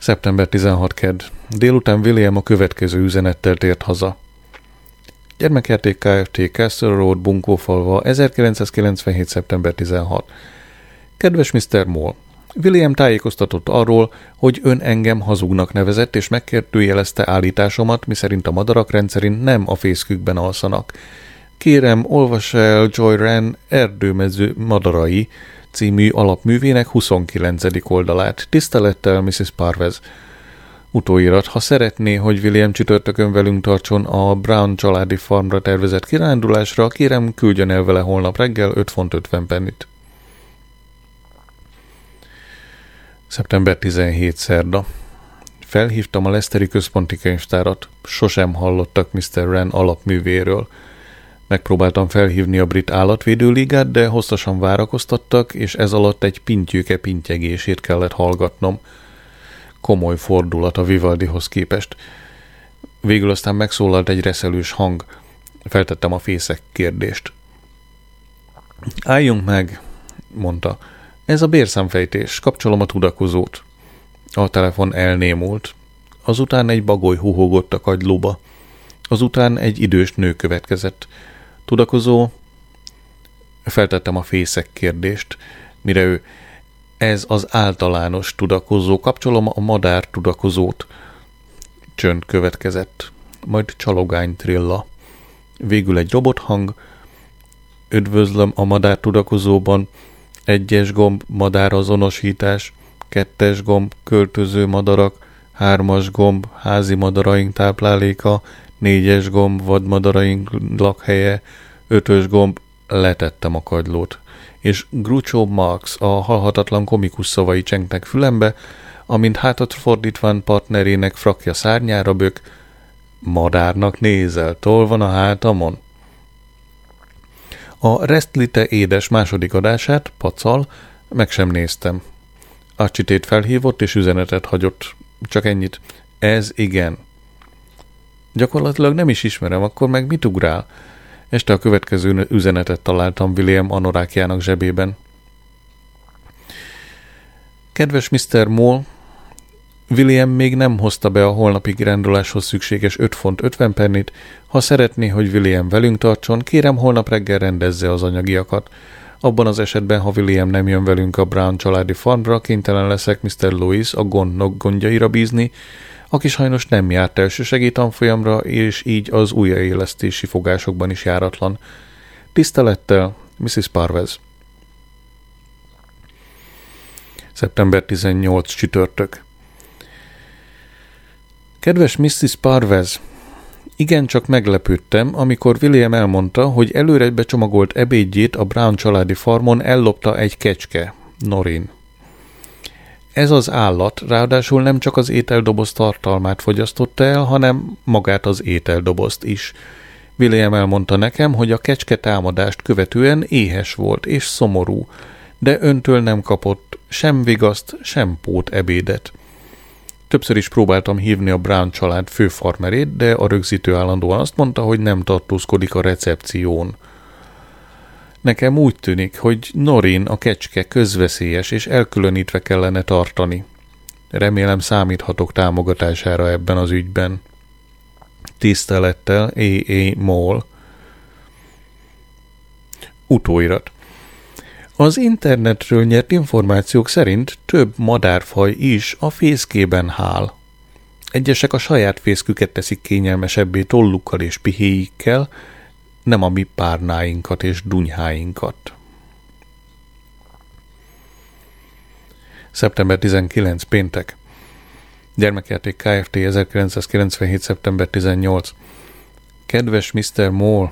Szeptember 16 kedd. Délután William a következő üzenettel tért haza. Gyermekjáték Kft. Castle Road, Bunkófalva, 1997. szeptember 16. Kedves Mr. Moll, William tájékoztatott arról, hogy ön engem hazugnak nevezett, és megkérdőjelezte állításomat, miszerint a madarak rendszerint nem a fészkükben alszanak. Kérem, olvas el Joy Ren Erdőmező madarai című alapművének 29. oldalát. Tisztelettel, Mrs. Parvez. Utóirat, ha szeretné, hogy William csütörtökön velünk tartson a Brown családi farmra tervezett kirándulásra, kérem küldjön el vele holnap reggel 5 font 50 pennit. Szeptember 17 szerda. Felhívtam a Leszteri központi könyvtárat. Sosem hallottak Mr. Ren alapművéről. Megpróbáltam felhívni a brit állatvédőligát, de hosszasan várakoztattak, és ez alatt egy pintyőke pintyegését kellett hallgatnom. Komoly fordulat a Vivaldihoz képest. Végül aztán megszólalt egy reszelős hang. Feltettem a fészek kérdést. Álljunk meg, mondta. Ez a bérszámfejtés, kapcsolom a tudakozót. A telefon elnémult. Azután egy bagoly huhogott a kagylóba. Azután egy idős nő következett. Tudakozó, feltettem a fészek kérdést, mire ő ez az általános tudakozó, kapcsolom a madár tudakozót. Csönd következett, majd csalogány trilla. Végül egy robothang, üdvözlöm a madár tudakozóban, egyes gomb madárazonosítás, kettes gomb költöző madarak, hármas gomb házi madaraink tápláléka, négyes gomb vadmadaraink lakhelye, ötös gomb letettem a kagylót, és Groucho Marx a halhatatlan komikus szavai csengtek fülembe, amint hátat fordítván partnerének frakja szárnyára bök, madárnak nézel, tol van a hátamon. A Restlite édes második adását, pacal, meg sem néztem. Acsitét felhívott és üzenetet hagyott. Csak ennyit. Ez igen. Gyakorlatilag nem is ismerem, akkor meg mit ugrál? Este a következő üzenetet találtam William anorákjának zsebében. Kedves Mr. Moll, William még nem hozta be a holnapi kiránduláshoz szükséges 5 font 50 pennit. Ha szeretné, hogy William velünk tartson, kérem holnap reggel rendezze az anyagiakat. Abban az esetben, ha William nem jön velünk a Brown családi farmra, kénytelen leszek Mr. Louis a gondnok gondjaira bízni, aki sajnos nem járt első segétanfolyamra, és így az újraélesztési fogásokban is járatlan. Tisztelettel, Mrs. Parvez. Szeptember 18 csütörtök. Kedves Mrs. Parvez, igencsak meglepődtem, amikor William elmondta, hogy előre becsomagolt ebédjét a Brown családi farmon ellopta egy kecske, Norin. Ez az állat ráadásul nem csak az ételdoboz tartalmát fogyasztotta el, hanem magát az ételdobozt is. William elmondta nekem, hogy a kecske támadást követően éhes volt és szomorú, de öntől nem kapott sem vigaszt, sem pót ebédet. Többször is próbáltam hívni a Brown család főfarmerét, de a rögzítő állandóan azt mondta, hogy nem tartózkodik a recepción. Nekem úgy tűnik, hogy Norin a kecske közveszélyes és elkülönítve kellene tartani. Remélem számíthatok támogatására ebben az ügyben. Tisztelettel, A.A. Moll. Utóirat. Az internetről nyert információk szerint több madárfaj is a fészkében hál. Egyesek a saját fészküket teszik kényelmesebbé tollukkal és pihéikkel, nem a mi párnáinkat és dunyháinkat. Szeptember 19. péntek. Gyermekjáték Kft. 1997. szeptember 18. Kedves Mr. Moore,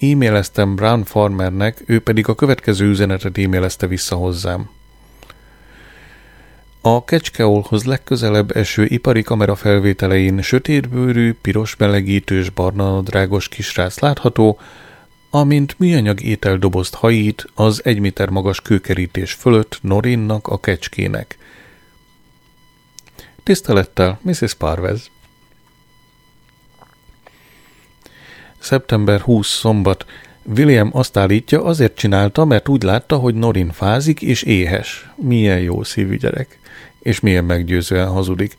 E-maileztem Brown Farmernek, ő pedig a következő üzenetet e-mailezte vissza hozzám. A kecskeolhoz legközelebb eső ipari kamera felvételein sötétbőrű, piros melegítős, barna drágos kisrác látható, amint műanyag ételdobozt hajít az egy méter magas kőkerítés fölött Norinnak a kecskének. Tisztelettel, Mrs. Parvez. Szeptember 20 szombat. William azt állítja, azért csinálta, mert úgy látta, hogy Norin fázik és éhes. Milyen jó szívű gyerek. És milyen meggyőzően hazudik.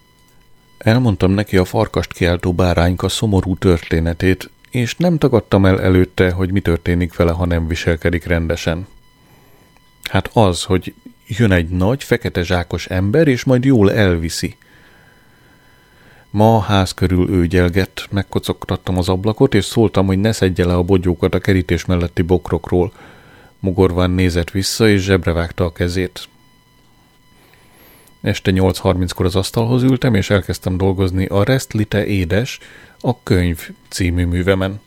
Elmondtam neki a farkast kiáltó bárányka szomorú történetét, és nem tagadtam el előtte, hogy mi történik vele, ha nem viselkedik rendesen. Hát az, hogy jön egy nagy, fekete zsákos ember, és majd jól elviszi. Ma a ház körül őgyelgett, megkocogtattam az ablakot, és szóltam, hogy ne szedje le a bogyókat a kerítés melletti bokrokról. Mugorván nézett vissza, és zsebre vágta a kezét. Este 8.30-kor az asztalhoz ültem, és elkezdtem dolgozni a Restlite édes, a könyv című művemen.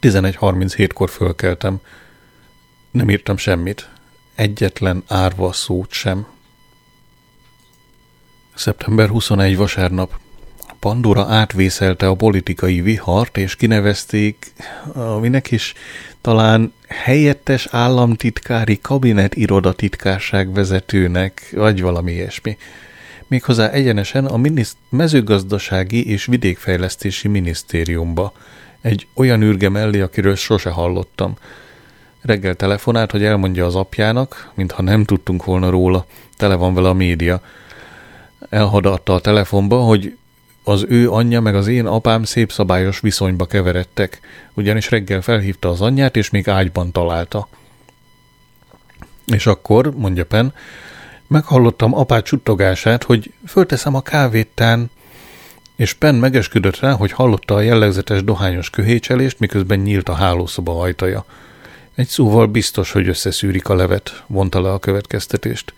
11.37-kor fölkeltem. Nem írtam semmit. Egyetlen árva szót sem. Szeptember 21 vasárnap. Pandora átvészelte a politikai vihart, és kinevezték, aminek is talán helyettes államtitkári kabinet irodatitkárság vezetőnek, vagy valami ilyesmi. Méghozzá egyenesen a miniszt- mezőgazdasági és vidékfejlesztési minisztériumba. Egy olyan ürge mellé, akiről sose hallottam. Reggel telefonált, hogy elmondja az apjának, mintha nem tudtunk volna róla. Tele van vele a média. Elhadatta a telefonba, hogy az ő anyja meg az én apám szép szabályos viszonyba keveredtek, ugyanis reggel felhívta az anyját, és még ágyban találta. És akkor, mondja Pen, meghallottam apát suttogását, hogy fölteszem a kávéttán, és Pen megesküdött rá, hogy hallotta a jellegzetes dohányos köhécselést, miközben nyílt a hálószoba ajtaja. Egy szóval biztos, hogy összeszűrik a levet, vonta le a következtetést.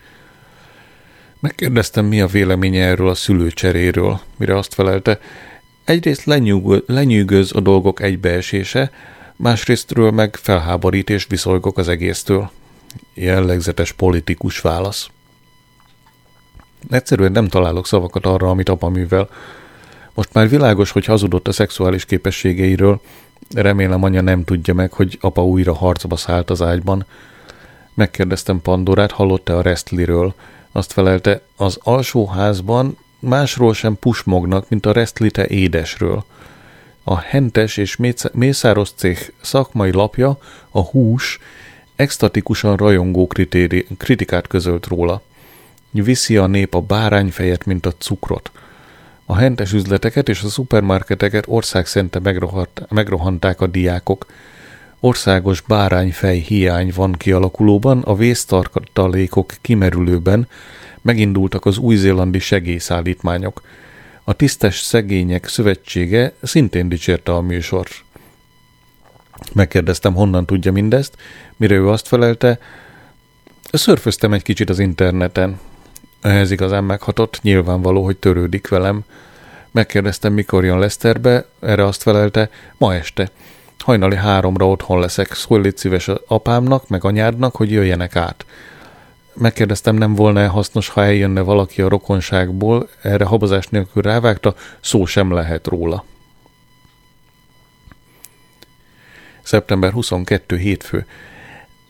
Megkérdeztem, mi a véleménye erről a szülőcseréről, mire azt felelte, egyrészt lenyűgöz, lenyűgöz a dolgok egybeesése, másrésztről meg felháborít és viszolygok az egésztől. Jellegzetes politikus válasz. Egyszerűen nem találok szavakat arra, amit apa művel. Most már világos, hogy hazudott a szexuális képességeiről, remélem anya nem tudja meg, hogy apa újra harcba szállt az ágyban. Megkérdeztem Pandorát, hallott-e a Restliről, azt felelte, az alsóházban másról sem pusmognak, mint a Restlite édesről. A hentes és mészáros cég szakmai lapja, a hús, extatikusan rajongó kritéri, kritikát közölt róla. Viszi a nép a bárányfejet, mint a cukrot. A hentes üzleteket és a szupermarketeket országszente megrohanták a diákok. Országos bárányfej hiány van kialakulóban, a vésztartalékok kimerülőben, megindultak az új-zélandi segélyszállítmányok. A Tisztes Szegények Szövetsége szintén dicsérte a műsort. Megkérdeztem, honnan tudja mindezt, mire ő azt felelte, szörföztem egy kicsit az interneten. Ehhez igazán meghatott, nyilvánvaló, hogy törődik velem. Megkérdeztem, mikor jön Leszterbe, erre azt felelte, ma este. Hajnali háromra otthon leszek, szólj légy szíves apámnak, meg anyádnak, hogy jöjjenek át. Megkérdeztem, nem volna hasznos, ha eljönne valaki a rokonságból, erre habozás nélkül rávágta, szó sem lehet róla. Szeptember 22. hétfő.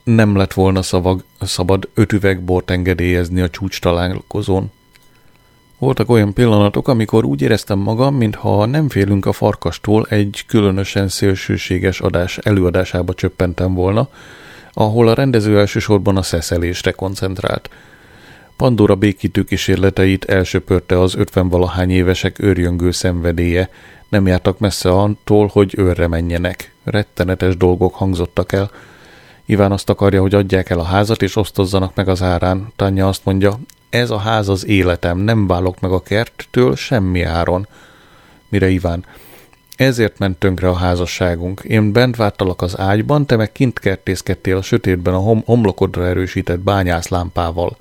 Nem lett volna szavag, szabad öt üveg bort engedélyezni a csúcs találkozón. Voltak olyan pillanatok, amikor úgy éreztem magam, mintha nem félünk a farkastól egy különösen szélsőséges adás előadásába csöppentem volna, ahol a rendező elsősorban a szeszelésre koncentrált. Pandora békítő kísérleteit elsöpörte az ötvenvalahány évesek őrjöngő szenvedélye, nem jártak messze attól, hogy őrre menjenek. Rettenetes dolgok hangzottak el. Iván azt akarja, hogy adják el a házat, és osztozzanak meg az árán. Tanya azt mondja, ez a ház az életem, nem válok meg a kerttől semmi áron. Mire Iván, ezért ment tönkre a házasságunk. Én bent vártalak az ágyban, te meg kint kertészkedtél a sötétben a hom- homlokodra erősített bányászlámpával.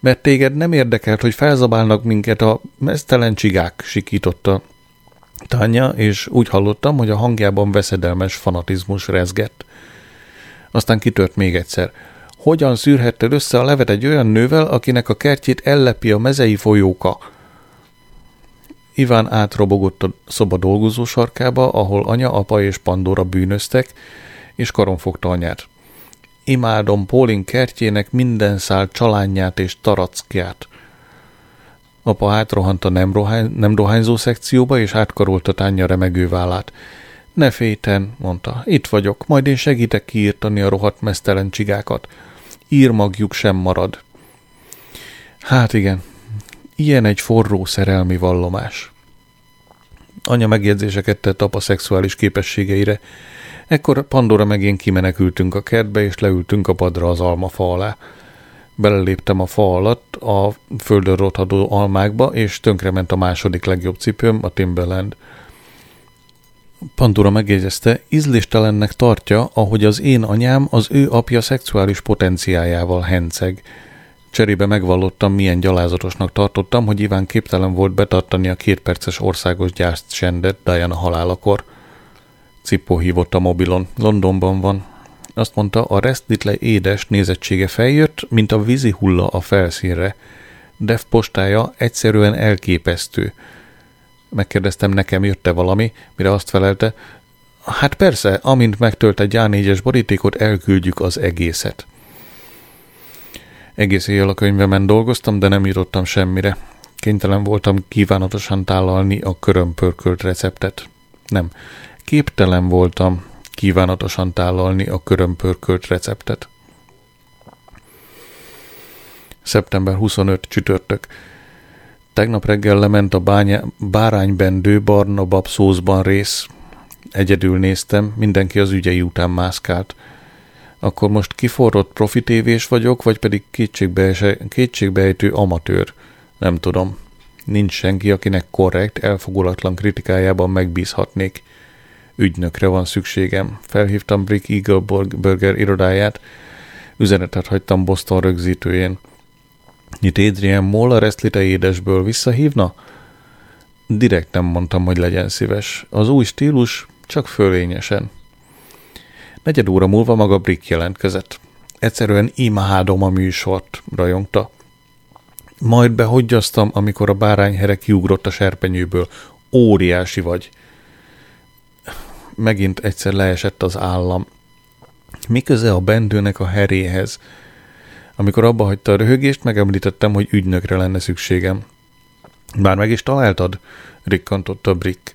Mert téged nem érdekelt, hogy felzabálnak minket a mesztelen csigák, sikította Tanya, és úgy hallottam, hogy a hangjában veszedelmes fanatizmus rezgett. Aztán kitört még egyszer. Hogyan szűrhetted össze a levet egy olyan nővel, akinek a kertjét ellepi a mezei folyóka? Iván átrobogott a szoba dolgozó sarkába, ahol anya, apa és Pandora bűnöztek, és karon fogta anyát. Imádom Pólin kertjének minden szál csalányát és tarackját. Apa átrohant a nem, rohány, nem dohányzó szekcióba, és átkarolta tánya remegő vállát. Ne féten, mondta, itt vagyok, majd én segítek kiírtani a rohadt mesztelen csigákat. Írmagjuk sem marad. Hát igen, Ilyen egy forró szerelmi vallomás. Anya megjegyzéseket tett apa szexuális képességeire. Ekkor Pandora meg én kimenekültünk a kertbe, és leültünk a padra az almafa alá. Beleléptem a fa alatt a földön rothadó almákba, és tönkrement a második legjobb cipőm, a Timberland. Pandora megjegyezte, ízléstelennek tartja, ahogy az én anyám az ő apja szexuális potenciájával henceg. Cserébe megvallottam, milyen gyalázatosnak tartottam, hogy Iván képtelen volt betartani a kétperces országos gyászt csendet Diana halálakor. Cipó hívott a mobilon. Londonban van. Azt mondta, a resztlitle édes nézettsége feljött, mint a vízi hulla a felszínre. Dev postája egyszerűen elképesztő. Megkérdeztem, nekem jött-e valami, mire azt felelte, hát persze, amint megtölt egy A4-es borítékot, elküldjük az egészet. Egész éjjel a könyvemen dolgoztam, de nem jutottam semmire. Kénytelen voltam kívánatosan tálalni a körömpörkölt receptet. Nem, képtelen voltam kívánatosan tálalni a körömpörkölt receptet. Szeptember 25 csütörtök. Tegnap reggel lement a bánya, báránybendő barna bab szózban rész. Egyedül néztem, mindenki az ügyei után mászkált. Akkor most kiforrott profitévés vagyok, vagy pedig kétségbeejtő amatőr? Nem tudom. Nincs senki, akinek korrekt, elfogulatlan kritikájában megbízhatnék. Ügynökre van szükségem. Felhívtam Brick Eagle Burger irodáját, üzenetet hagytam Boston rögzítőjén. Nyit Adrian Moll a Restlite édesből visszahívna? Direkt nem mondtam, hogy legyen szíves. Az új stílus csak fölényesen. Negyed óra múlva maga Brick jelentkezett. Egyszerűen imádom a műsort, rajongta. Majd behogyasztam, amikor a bárányhere kiugrott a serpenyőből. Óriási vagy. Megint egyszer leesett az állam. Mi köze a bendőnek a heréhez? Amikor abba hagyta a röhögést, megemlítettem, hogy ügynökre lenne szükségem. Bár meg is találtad? Rikkantotta Brick.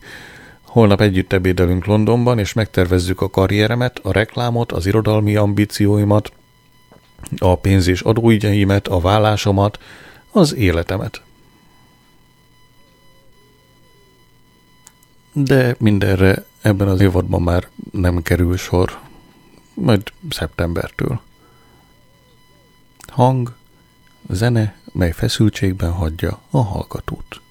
Holnap együtt ebédelünk Londonban, és megtervezzük a karrieremet, a reklámot, az irodalmi ambícióimat, a pénz- és adóügyeimet, a vállásomat, az életemet. De mindenre ebben az évadban már nem kerül sor, majd szeptembertől. Hang, zene, mely feszültségben hagyja a hallgatót.